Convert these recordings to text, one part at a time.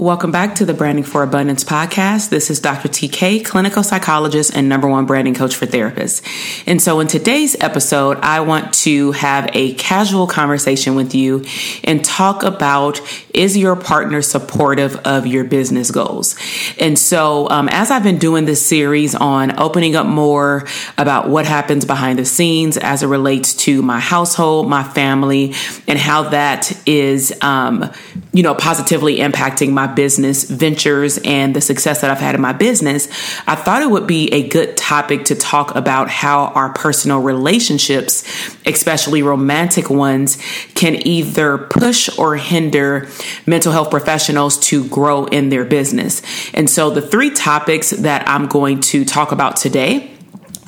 Welcome back to the Branding for Abundance podcast. This is Dr. TK, clinical psychologist and number one branding coach for therapists. And so in today's episode, I want to have a casual conversation with you and talk about is your partner supportive of your business goals? And so, um, as I've been doing this series on opening up more about what happens behind the scenes as it relates to my household, my family, and how that is, um, you know, positively impacting my business ventures and the success that I've had in my business, I thought it would be a good topic to talk about how our personal relationships, especially romantic ones, can either push or hinder mental health professionals to grow in their business. And so the three topics that I'm going to talk about today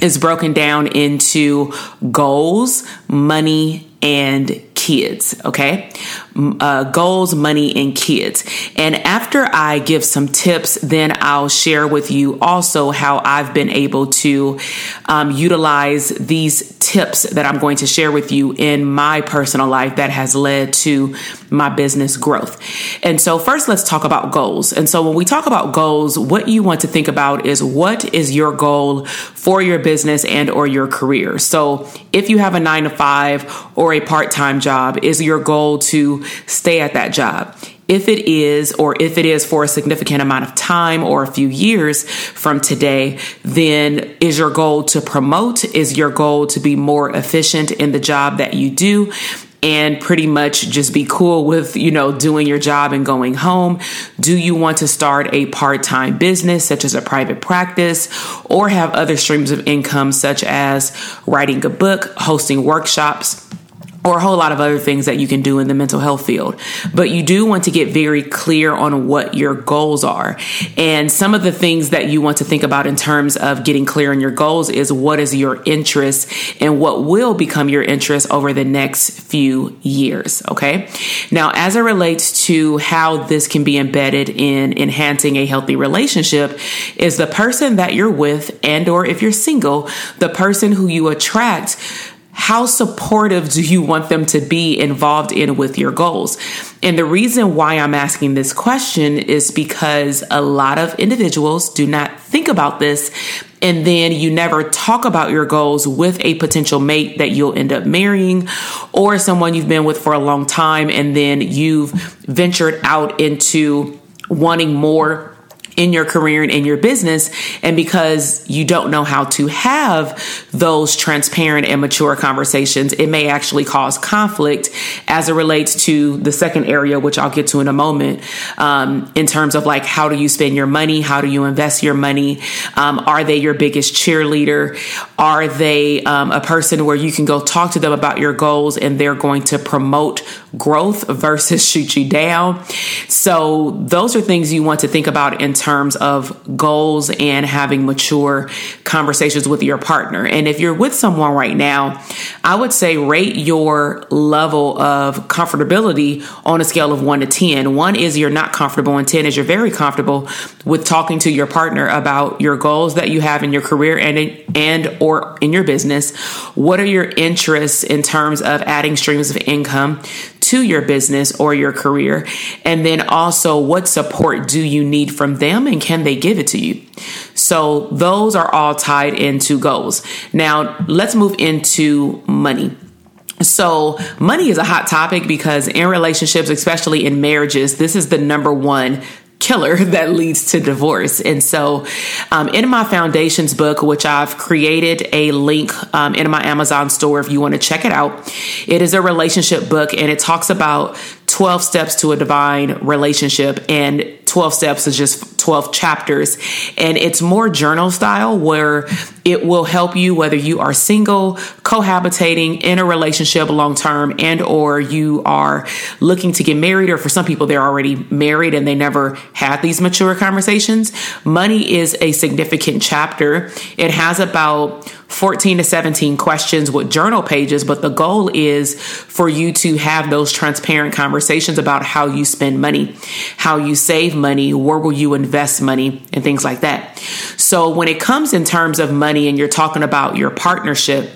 is broken down into goals, money, and kids, okay? Uh, goals, money, and kids. And after I give some tips, then I'll share with you also how I've been able to um, utilize these tips that I'm going to share with you in my personal life that has led to my business growth. And so, first, let's talk about goals. And so, when we talk about goals, what you want to think about is what is your goal for your business and or your career. So, if you have a 9 to 5 or a part-time job, is your goal to stay at that job? if it is, or if it is for a significant amount of time or a few years from today, then is your goal to promote? Is your goal to be more efficient in the job that you do? and pretty much just be cool with, you know, doing your job and going home? Do you want to start a part time business, such as a private practice, or have other streams of income, such as writing a book, hosting workshops? Or a whole lot of other things that you can do in the mental health field. But you do want to get very clear on what your goals are. And some of the things that you want to think about in terms of getting clear on your goals is what is your interest and what will become your interest over the next few years. Okay. Now, as it relates to how this can be embedded in enhancing a healthy relationship is the person that you're with and or if you're single, the person who you attract how supportive do you want them to be involved in with your goals? And the reason why I'm asking this question is because a lot of individuals do not think about this. And then you never talk about your goals with a potential mate that you'll end up marrying or someone you've been with for a long time. And then you've ventured out into wanting more in your career and in your business. And because you don't know how to have those transparent and mature conversations, it may actually cause conflict as it relates to the second area, which I'll get to in a moment, um, in terms of like, how do you spend your money? How do you invest your money? Um, are they your biggest cheerleader? Are they um, a person where you can go talk to them about your goals and they're going to promote growth versus shoot you down? So those are things you want to think about in terms of goals and having mature conversations with your partner. And if you're with someone right now, I would say rate your level of comfortability on a scale of one to 10. One is you're not comfortable, and 10 is you're very comfortable with talking to your partner about your goals that you have in your career and, and or in your business. What are your interests in terms of adding streams of income to your business or your career? And then also, what support do you need from them and can they give it to you? So, those are all tied into goals. Now, let's move into money. So, money is a hot topic because in relationships, especially in marriages, this is the number one killer that leads to divorce. And so, um, in my foundations book, which I've created a link um, in my Amazon store if you want to check it out, it is a relationship book and it talks about 12 steps to a divine relationship. And 12 steps is just 12 chapters. And it's more journal style where it will help you whether you are single, cohabitating in a relationship long term and or you are looking to get married or for some people they're already married and they never had these mature conversations. Money is a significant chapter. It has about 14 to 17 questions with journal pages, but the goal is for you to have those transparent conversations about how you spend money, how you save money, where will you invest money, and things like that. So when it comes in terms of money and you're talking about your partnership,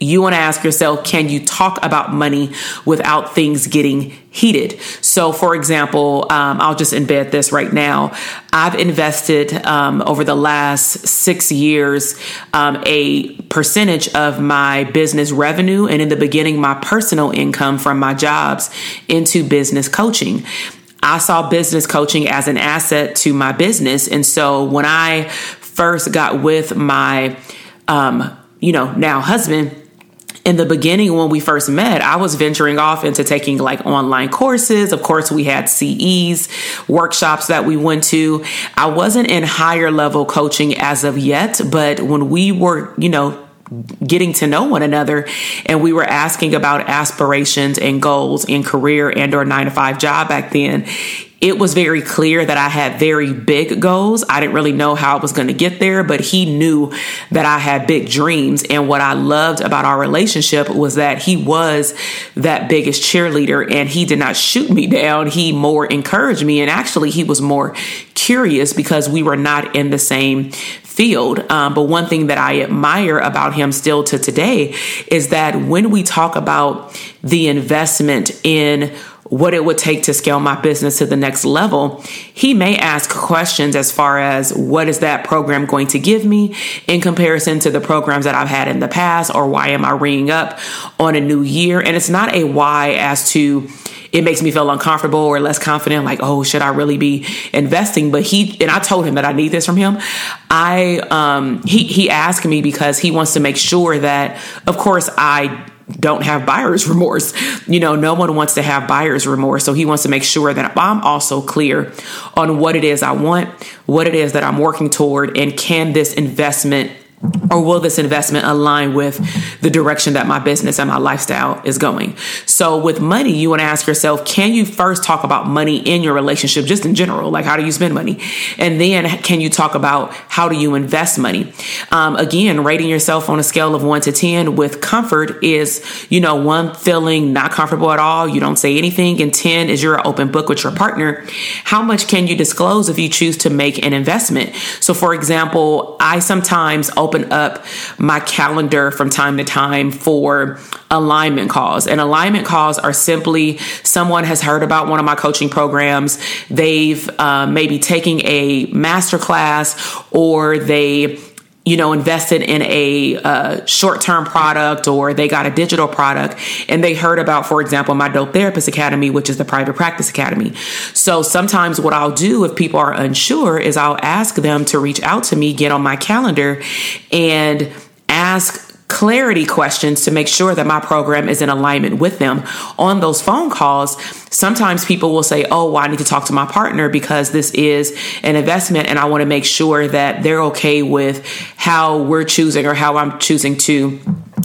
you want to ask yourself can you talk about money without things getting heated? So for example um, i'll just embed this right now. I've invested um, over the last six years um, a percentage of my business revenue and in the beginning my personal income from my jobs into business coaching I saw business coaching as an asset to my business. And so when I first got with my, um, you know, now husband, in the beginning when we first met, I was venturing off into taking like online courses. Of course, we had CEs, workshops that we went to. I wasn't in higher level coaching as of yet, but when we were, you know, getting to know one another and we were asking about aspirations and goals in career and or 9 to 5 job back then it was very clear that I had very big goals. I didn't really know how I was going to get there, but he knew that I had big dreams. And what I loved about our relationship was that he was that biggest cheerleader and he did not shoot me down. He more encouraged me. And actually, he was more curious because we were not in the same field. Um, but one thing that I admire about him still to today is that when we talk about the investment in what it would take to scale my business to the next level, he may ask questions as far as what is that program going to give me in comparison to the programs that I've had in the past, or why am I ringing up on a new year? And it's not a why as to it makes me feel uncomfortable or less confident, like, oh, should I really be investing? But he and I told him that I need this from him. I um he he asked me because he wants to make sure that, of course, I don't have buyer's remorse. You know, no one wants to have buyer's remorse. So he wants to make sure that I'm also clear on what it is I want, what it is that I'm working toward, and can this investment or will this investment align with the direction that my business and my lifestyle is going? So, with money, you want to ask yourself can you first talk about money in your relationship, just in general? Like, how do you spend money? And then, can you talk about how do you invest money? Um, again, rating yourself on a scale of one to 10 with comfort is, you know, one feeling not comfortable at all, you don't say anything, and 10 is you're an open book with your partner. How much can you disclose if you choose to make an investment? So, for example, I sometimes open open up my calendar from time to time for alignment calls. And alignment calls are simply someone has heard about one of my coaching programs. They've uh, maybe taking a master class or they you know, invested in a uh, short term product or they got a digital product and they heard about, for example, my Dope Therapist Academy, which is the private practice academy. So sometimes what I'll do if people are unsure is I'll ask them to reach out to me, get on my calendar, and ask clarity questions to make sure that my program is in alignment with them. On those phone calls, sometimes people will say, Oh, well, I need to talk to my partner because this is an investment and I want to make sure that they're okay with how we're choosing or how I'm choosing to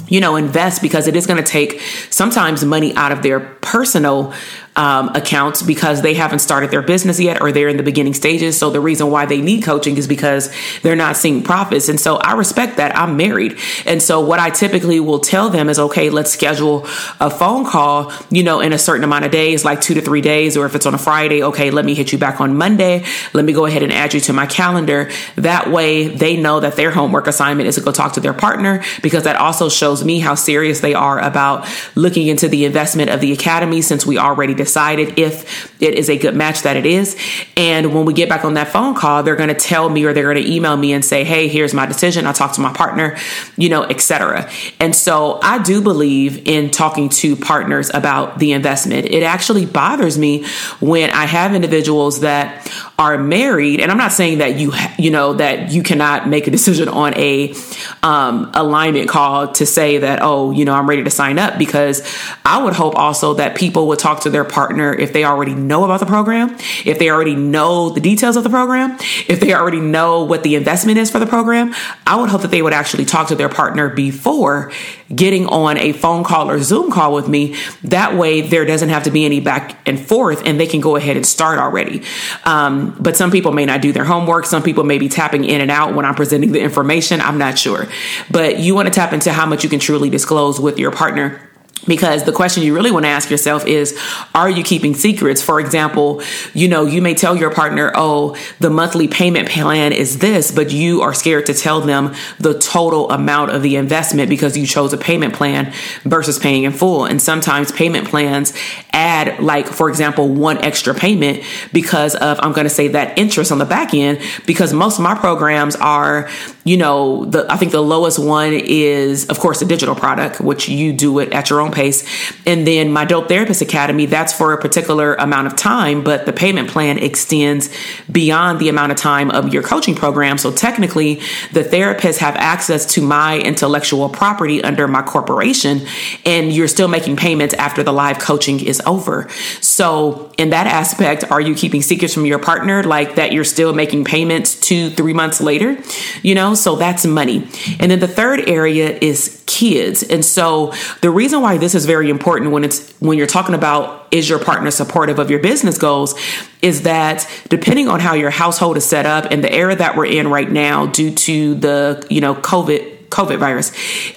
you know, invest because it is going to take sometimes money out of their personal um, accounts because they haven't started their business yet or they're in the beginning stages. So the reason why they need coaching is because they're not seeing profits. And so I respect that. I'm married. And so what I typically will tell them is, okay, let's schedule a phone call, you know, in a certain amount of days, like two to three days, or if it's on a Friday, okay, let me hit you back on Monday. Let me go ahead and add you to my calendar. That way they know that their homework assignment is to go talk to their partner because that also shows me how serious they are about looking into the investment of the academy since we already decided if it is a good match that it is. And when we get back on that phone call, they're going to tell me or they're going to email me and say, Hey, here's my decision. I talked to my partner, you know, etc. And so I do believe in talking to partners about the investment. It actually bothers me when I have individuals that are married, and I'm not saying that you you know that you cannot make a decision on a um, alignment call to say that oh you know I'm ready to sign up because I would hope also that people would talk to their partner if they already know about the program, if they already know the details of the program, if they already know what the investment is for the program. I would hope that they would actually talk to their partner before getting on a phone call or Zoom call with me. That way, there doesn't have to be any back and forth, and they can go ahead and start already. Um, but some people may not do their homework. Some people may be tapping in and out when I'm presenting the information. I'm not sure. But you want to tap into how much you can truly disclose with your partner because the question you really want to ask yourself is are you keeping secrets? For example you know you may tell your partner oh the monthly payment plan is this but you are scared to tell them the total amount of the investment because you chose a payment plan versus paying in full. And sometimes payment plans add like for example one extra payment because of i'm going to say that interest on the back end because most of my programs are you know the i think the lowest one is of course a digital product which you do it at your own pace. And then my Dope Therapist Academy, that's for a particular amount of time, but the payment plan extends beyond the amount of time of your coaching program. So technically, the therapists have access to my intellectual property under my corporation, and you're still making payments after the live coaching is over. So, in that aspect, are you keeping secrets from your partner, like that you're still making payments two, three months later? You know, so that's money. And then the third area is kids. And so the reason why this is very important when it's when you're talking about is your partner supportive of your business goals is that depending on how your household is set up and the era that we're in right now due to the you know covid covid virus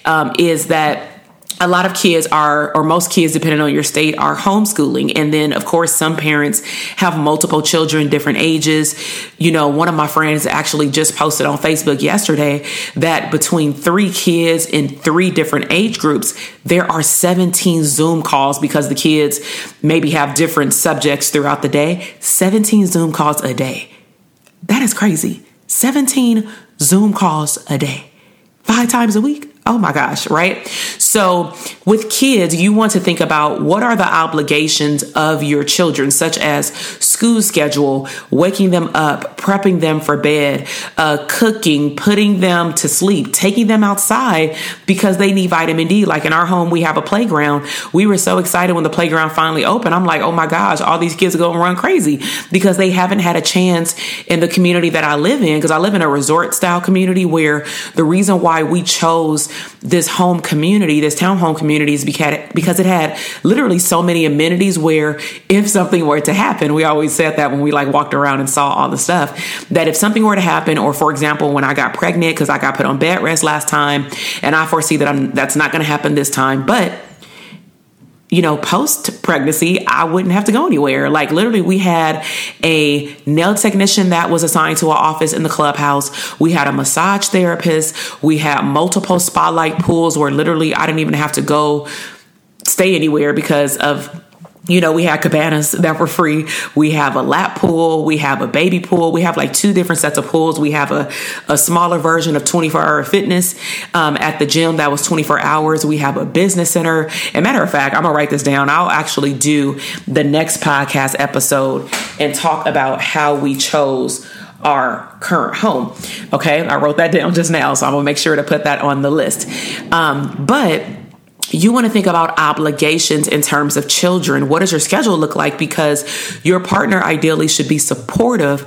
um, is that a lot of kids are, or most kids, depending on your state, are homeschooling. And then, of course, some parents have multiple children, different ages. You know, one of my friends actually just posted on Facebook yesterday that between three kids in three different age groups, there are 17 Zoom calls because the kids maybe have different subjects throughout the day. 17 Zoom calls a day. That is crazy. 17 Zoom calls a day, five times a week. Oh my gosh, right? So, with kids, you want to think about what are the obligations of your children, such as school schedule, waking them up, prepping them for bed, uh, cooking, putting them to sleep, taking them outside because they need vitamin D. Like in our home, we have a playground. We were so excited when the playground finally opened. I'm like, oh my gosh, all these kids are going to run crazy because they haven't had a chance in the community that I live in. Because I live in a resort style community where the reason why we chose this home community, this townhome community, is because it had literally so many amenities where if something were to happen, we always said that when we like walked around and saw all the stuff, that if something were to happen, or for example, when I got pregnant, because I got put on bed rest last time, and I foresee that I'm, that's not going to happen this time, but you know, post pregnancy, I wouldn't have to go anywhere. Like literally, we had a nail technician that was assigned to our office in the clubhouse. We had a massage therapist. We had multiple spotlight pools where literally I didn't even have to go stay anywhere because of you know, we had cabanas that were free. We have a lap pool. We have a baby pool. We have like two different sets of pools. We have a, a smaller version of 24 hour fitness um, at the gym that was 24 hours. We have a business center. And matter of fact, I'm going to write this down. I'll actually do the next podcast episode and talk about how we chose our current home. Okay. I wrote that down just now. So I'm going to make sure to put that on the list. Um, but you want to think about obligations in terms of children. What does your schedule look like? Because your partner ideally should be supportive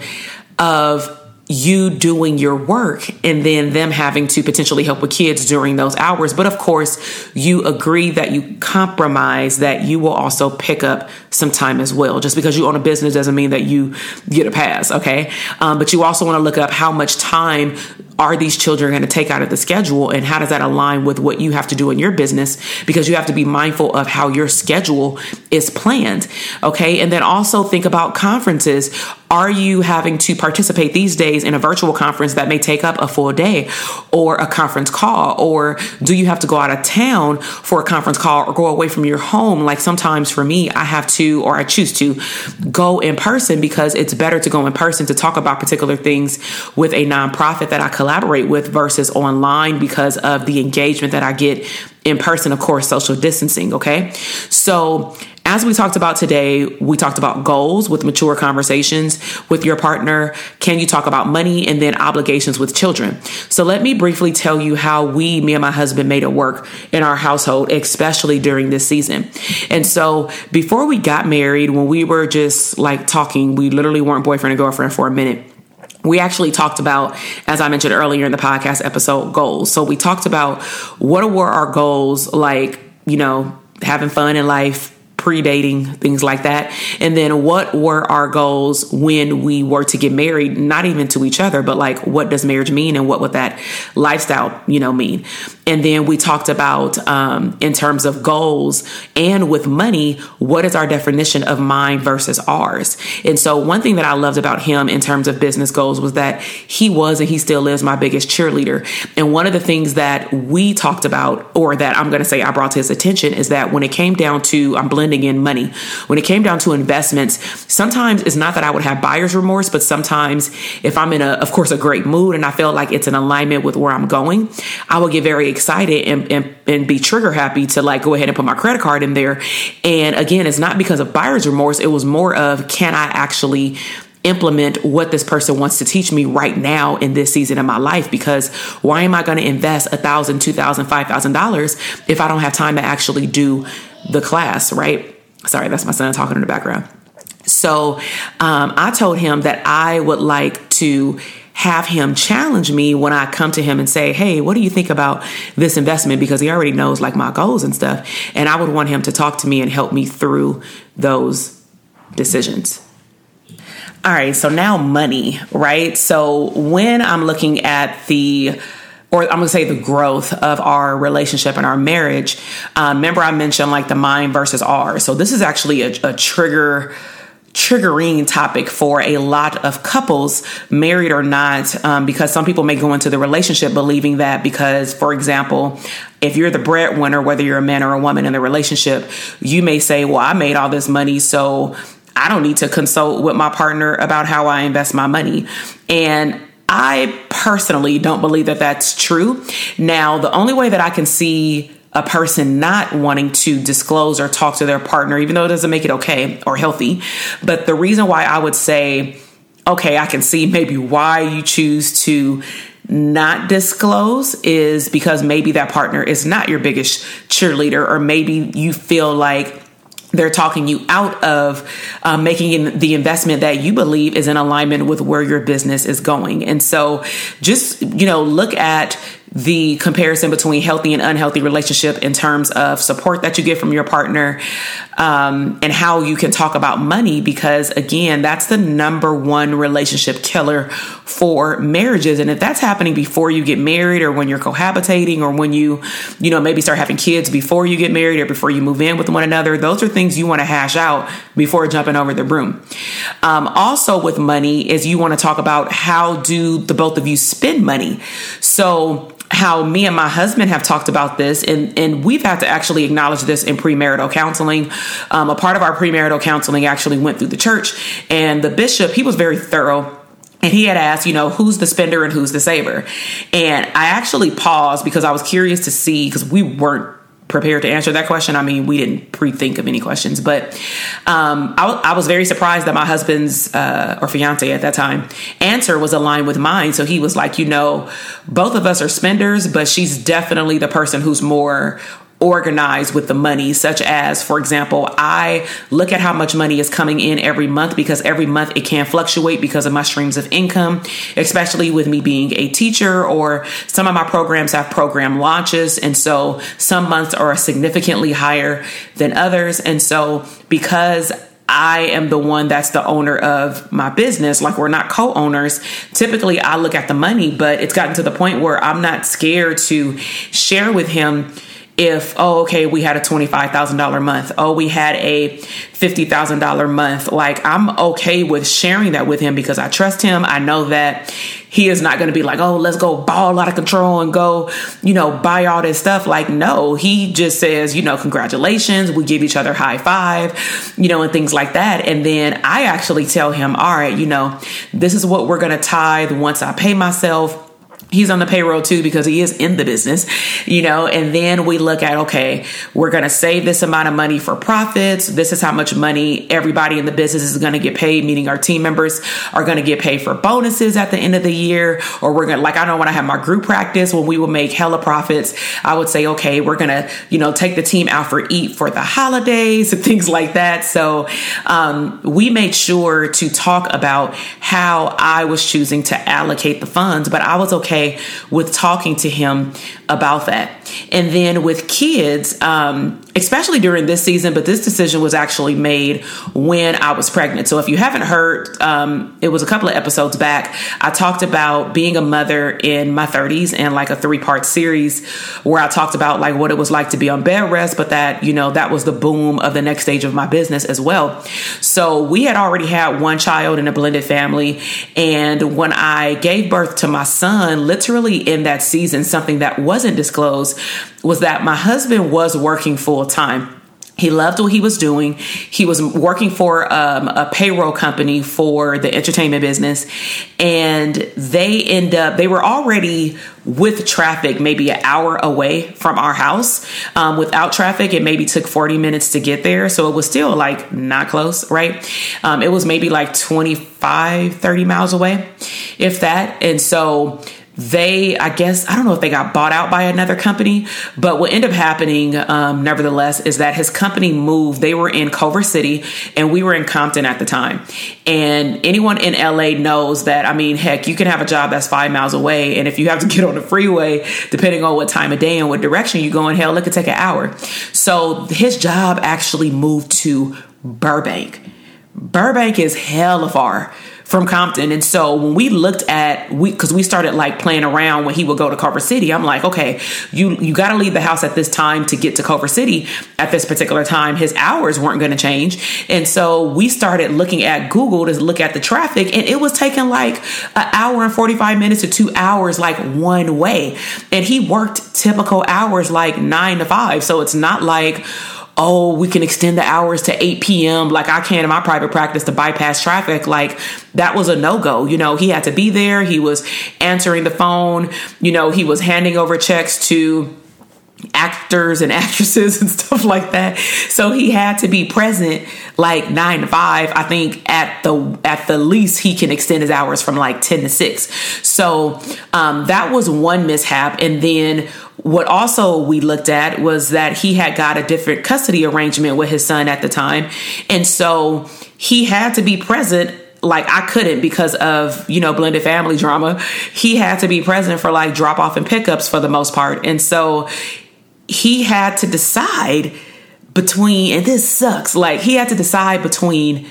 of you doing your work and then them having to potentially help with kids during those hours. But of course, you agree that you compromise that you will also pick up some time as well. Just because you own a business doesn't mean that you get a pass, okay? Um, but you also want to look up how much time are these children going to take out of the schedule and how does that align with what you have to do in your business because you have to be mindful of how your schedule is planned okay and then also think about conferences are you having to participate these days in a virtual conference that may take up a full day or a conference call? Or do you have to go out of town for a conference call or go away from your home? Like sometimes for me, I have to, or I choose to go in person because it's better to go in person to talk about particular things with a nonprofit that I collaborate with versus online because of the engagement that I get in person, of course, social distancing. Okay. So, as we talked about today, we talked about goals with mature conversations with your partner. Can you talk about money and then obligations with children? So let me briefly tell you how we, me and my husband, made it work in our household, especially during this season. And so before we got married, when we were just like talking, we literally weren't boyfriend and girlfriend for a minute we actually talked about, as I mentioned earlier in the podcast episode, goals. So we talked about what were our goals, like, you know, having fun in life, pre-dating, things like that. And then what were our goals when we were to get married, not even to each other, but like what does marriage mean and what would that lifestyle, you know, mean? And then we talked about um, in terms of goals and with money, what is our definition of mine versus ours? And so one thing that I loved about him in terms of business goals was that he was and he still is my biggest cheerleader. And one of the things that we talked about, or that I'm going to say I brought to his attention, is that when it came down to I'm blending in money, when it came down to investments, sometimes it's not that I would have buyer's remorse, but sometimes if I'm in a, of course, a great mood and I feel like it's in alignment with where I'm going, I will get very excited and, and, and be trigger happy to like go ahead and put my credit card in there. And again, it's not because of buyer's remorse. It was more of can I actually implement what this person wants to teach me right now in this season of my life because why am i going to invest a thousand two thousand five thousand dollars if i don't have time to actually do the class right sorry that's my son talking in the background so um, i told him that i would like to have him challenge me when I come to him and say, Hey, what do you think about this investment? Because he already knows like my goals and stuff. And I would want him to talk to me and help me through those decisions. All right, so now money, right? So when I'm looking at the or I'm gonna say the growth of our relationship and our marriage. Um, remember, I mentioned like the mine versus ours. So this is actually a, a trigger triggering topic for a lot of couples, married or not, um, because some people may go into the relationship believing that because, for example, if you're the breadwinner, whether you're a man or a woman in the relationship, you may say, Well, I made all this money, so I don't need to consult with my partner about how I invest my money. And I personally don't believe that that's true. Now, the only way that I can see a person not wanting to disclose or talk to their partner, even though it doesn't make it okay or healthy. But the reason why I would say, okay, I can see maybe why you choose to not disclose is because maybe that partner is not your biggest cheerleader, or maybe you feel like they're talking you out of um, making the investment that you believe is in alignment with where your business is going. And so just, you know, look at the comparison between healthy and unhealthy relationship in terms of support that you get from your partner um, and how you can talk about money because again that's the number one relationship killer for marriages. And if that's happening before you get married or when you're cohabitating or when you you know maybe start having kids before you get married or before you move in with one another those are things you want to hash out before jumping over the broom um, also with money is you want to talk about how do the both of you spend money so how me and my husband have talked about this, and, and we've had to actually acknowledge this in premarital counseling. Um, a part of our premarital counseling actually went through the church, and the bishop, he was very thorough. And he had asked, you know, who's the spender and who's the saver? And I actually paused because I was curious to see, because we weren't prepared to answer that question. I mean, we didn't pre-think of any questions, but um, I, was very surprised that my husband's uh, or fiance at that time answer was aligned with mine. So he was like, you know, both of us are spenders, but she's definitely the person who's more organized with the money, such as, for example, I look at how much money is coming in every month because every month it can fluctuate because of my streams of income, especially with me being a teacher or some of my programs have program launches. And so some months are significantly higher than others. And so because I am the one that's the owner of my business. Like we're not co-owners. Typically I look at the money, but it's gotten to the point where I'm not scared to share with him if oh okay we had a $25,000 month. Oh we had a $50,000 month. Like I'm okay with sharing that with him because I trust him. I know that he is not going to be like oh let's go ball out of control and go you know buy all this stuff. Like no he just says you know congratulations we give each other high five you know and things like that. And then I actually tell him all right you know this is what we're going to tithe once I pay myself he's on the payroll too because he is in the business, you know, and then we look at, okay, we're going to save this amount of money for profits. This is how much money everybody in the business is going to get paid, meaning our team members are going to get paid for bonuses at the end of the year. Or we're going to, like, I don't know when I have my group practice, when we will make hella profits, I would say, okay, we're going to, you know, take the team out for eat for the holidays and things like that. So um, we made sure to talk about how I was choosing to allocate the funds, but I was okay with talking to him about that. And then with kids, um, especially during this season, but this decision was actually made when I was pregnant. So if you haven't heard, um, it was a couple of episodes back. I talked about being a mother in my 30s and like a three part series where I talked about like what it was like to be on bed rest, but that, you know, that was the boom of the next stage of my business as well. So we had already had one child in a blended family. And when I gave birth to my son, literally in that season, something that wasn't disclosed was that my husband was working full time. He loved what he was doing. He was working for um, a payroll company for the entertainment business, and they end up they were already with traffic maybe an hour away from our house. Um, without traffic, it maybe took 40 minutes to get there, so it was still like not close, right? Um, it was maybe like 25, 30 miles away, if that. And so they i guess i don't know if they got bought out by another company but what ended up happening um, nevertheless is that his company moved. They were in culver city and we were in compton at the time. And anyone in la knows that i mean heck you can have a job that's five miles away and if you have to get on the freeway depending on what time of day and what direction you go in hell it could take an hour. So his job actually moved to burbank. Burbank is hella far from Compton. And so when we looked at we because we started like playing around when he would go to Culver City, I'm like, okay, you you got to leave the house at this time to get to Culver City at this particular time. His hours weren't going to change, and so we started looking at Google to look at the traffic, and it was taking like an hour and 45 minutes to two hours, like one way. And he worked typical hours like nine to five, so it's not like oh, we can extend the hours to 8 p.m. Like I can in my private practice to bypass traffic. Like that was a no go. You know, he had to be there. He was answering the phone. You know, he was handing over checks to actors and actresses and stuff like that. So he had to be present like nine to five. I think at the at the least he can extend his hours from like 10 to 6. So um, that was one mishap. And then what also we looked at was that he had got a different custody arrangement with his son at the time. And so he had to be present like I couldn't because of, you know, blended family drama. He had to be present for like drop off and pickups for the most part. And so he had to decide between, and this sucks, like he had to decide between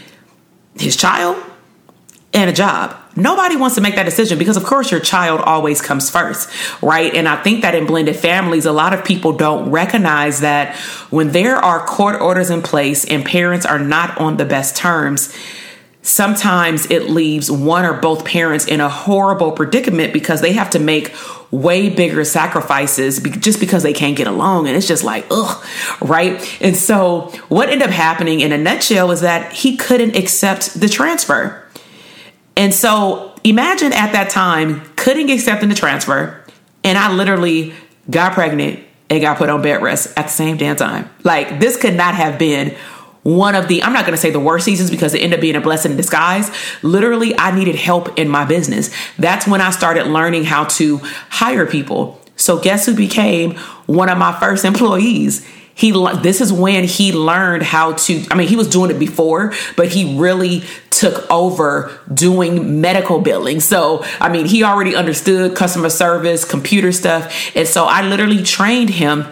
his child and a job. Nobody wants to make that decision because, of course, your child always comes first, right? And I think that in blended families, a lot of people don't recognize that when there are court orders in place and parents are not on the best terms, sometimes it leaves one or both parents in a horrible predicament because they have to make way bigger sacrifices just because they can't get along. And it's just like, ugh, right? And so, what ended up happening in a nutshell is that he couldn't accept the transfer and so imagine at that time couldn't accept the transfer, and I literally got pregnant and got put on bed rest at the same damn time. Like this could not have been one of the I'm not going to say the worst seasons because it ended up being a blessing in disguise. Literally, I needed help in my business. That's when I started learning how to hire people. So guess who became one of my first employees? He this is when he learned how to i mean he was doing it before but he really took over doing medical billing. So i mean he already understood customer service computer stuff. And so i literally trained him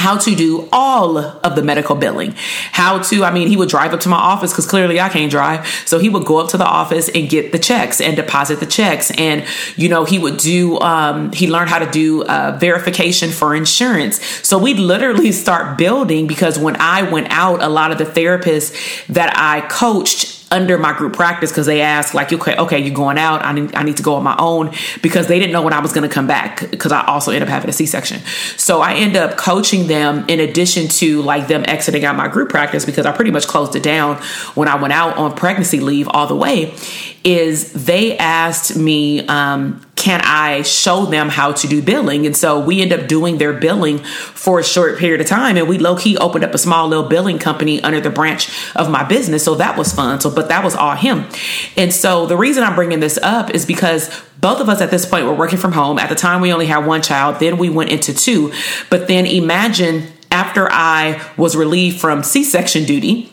how to do all of the medical billing. How to, I mean, he would drive up to my office because clearly I can't drive. So he would go up to the office and get the checks and deposit the checks. And, you know, he would do, um, he learned how to do uh, verification for insurance. So we'd literally start building because when I went out, a lot of the therapists that I coached under my group practice because they asked like okay okay you're going out? I need, I need to go on my own because they didn't know when I was going to come back because I also end up having a c-section. So I end up coaching them in addition to like them exiting out my group practice because I pretty much closed it down when I went out on pregnancy leave all the way is they asked me um, can I show them how to do billing? And so we end up doing their billing for a short period of time. And we low key opened up a small little billing company under the branch of my business. So that was fun. So, but that was all him. And so the reason I'm bringing this up is because both of us at this point were working from home. At the time, we only had one child. Then we went into two. But then imagine after I was relieved from C section duty,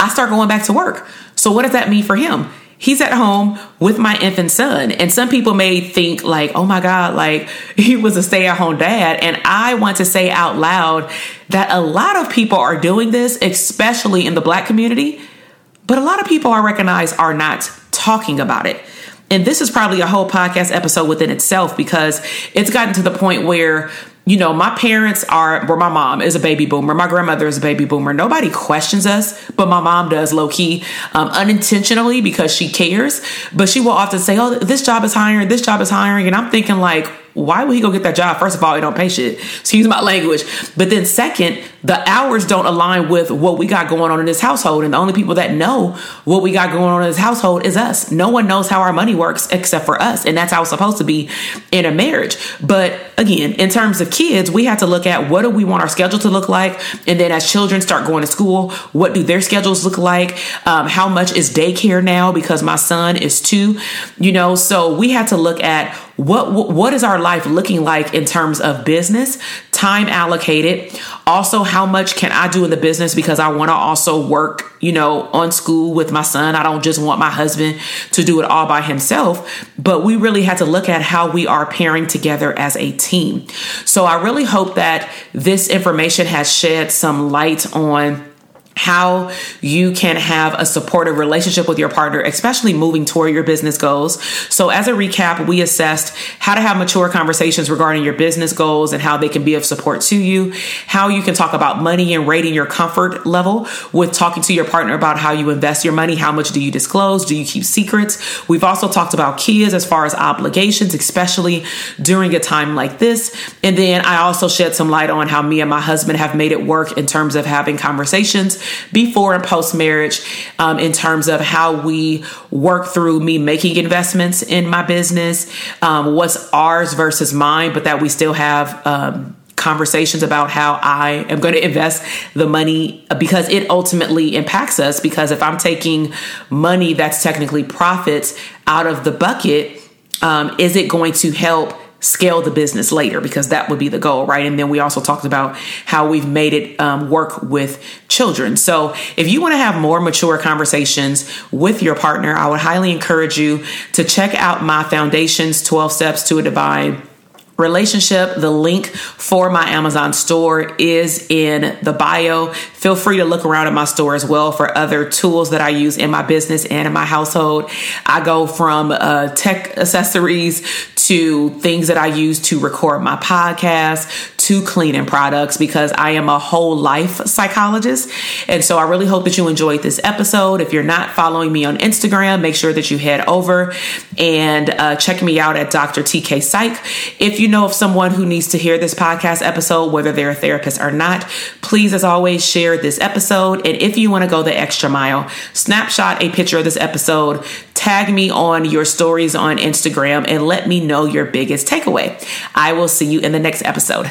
I start going back to work. So, what does that mean for him? He's at home with my infant son. And some people may think, like, oh my God, like he was a stay at home dad. And I want to say out loud that a lot of people are doing this, especially in the black community. But a lot of people I recognize are not talking about it. And this is probably a whole podcast episode within itself because it's gotten to the point where you know, my parents are, or my mom is a baby boomer. My grandmother is a baby boomer. Nobody questions us, but my mom does low key, um, unintentionally because she cares. But she will often say, Oh, this job is hiring, this job is hiring. And I'm thinking, like, why would he go get that job? First of all, he don't pay shit. Excuse my language. But then second, the hours don't align with what we got going on in this household. And the only people that know what we got going on in this household is us. No one knows how our money works except for us. And that's how it's supposed to be in a marriage. But again, in terms of kids, we have to look at what do we want our schedule to look like? And then as children start going to school, what do their schedules look like? Um, how much is daycare now? Because my son is two, you know, so we have to look at what what is our life looking like in terms of business time allocated also how much can i do in the business because i want to also work you know on school with my son. I don't just want my husband to do it all by himself but we really had to look at how we are pairing together as a team. So i really hope that this information has shed some light on how you can have a supportive relationship with your partner, especially moving toward your business goals. So, as a recap, we assessed how to have mature conversations regarding your business goals and how they can be of support to you, how you can talk about money and rating your comfort level with talking to your partner about how you invest your money, how much do you disclose, do you keep secrets. We've also talked about kids as far as obligations, especially during a time like this. And then I also shed some light on how me and my husband have made it work in terms of having conversations before and post marriage um, in terms of how we work through me making investments in my business, um, what's ours versus mine, but that we still have. Um, conversations about how I am going to invest the money because it ultimately impacts us. Because if I'm taking money that's technically profits out of the bucket, um, is it going to help scale the business later because that would be the goal, right? And then we also talked about how we've made it um, work with children. So if you want to have more mature conversations with your partner, I would highly encourage you to check out my Foundations 12 Steps to a Divine relationship. The link for my Amazon store is in the bio. Feel free to look around at my store as well for other tools that I use in my business and in my household. I go from uh, tech accessories to things that I use to record my podcast to cleaning products because I am a whole life psychologist. And so I really hope that you enjoyed this episode. If you're not following me on Instagram, make sure that you head over and uh, check me out at Dr. TK Psych. If you know of someone who needs to hear this podcast episode, whether they're a therapist or not, please, as always, share this episode. And if you want to go the extra mile, snapshot a picture of this episode, tag me on your stories on Instagram, and let me know your biggest takeaway. I will see you in the next episode.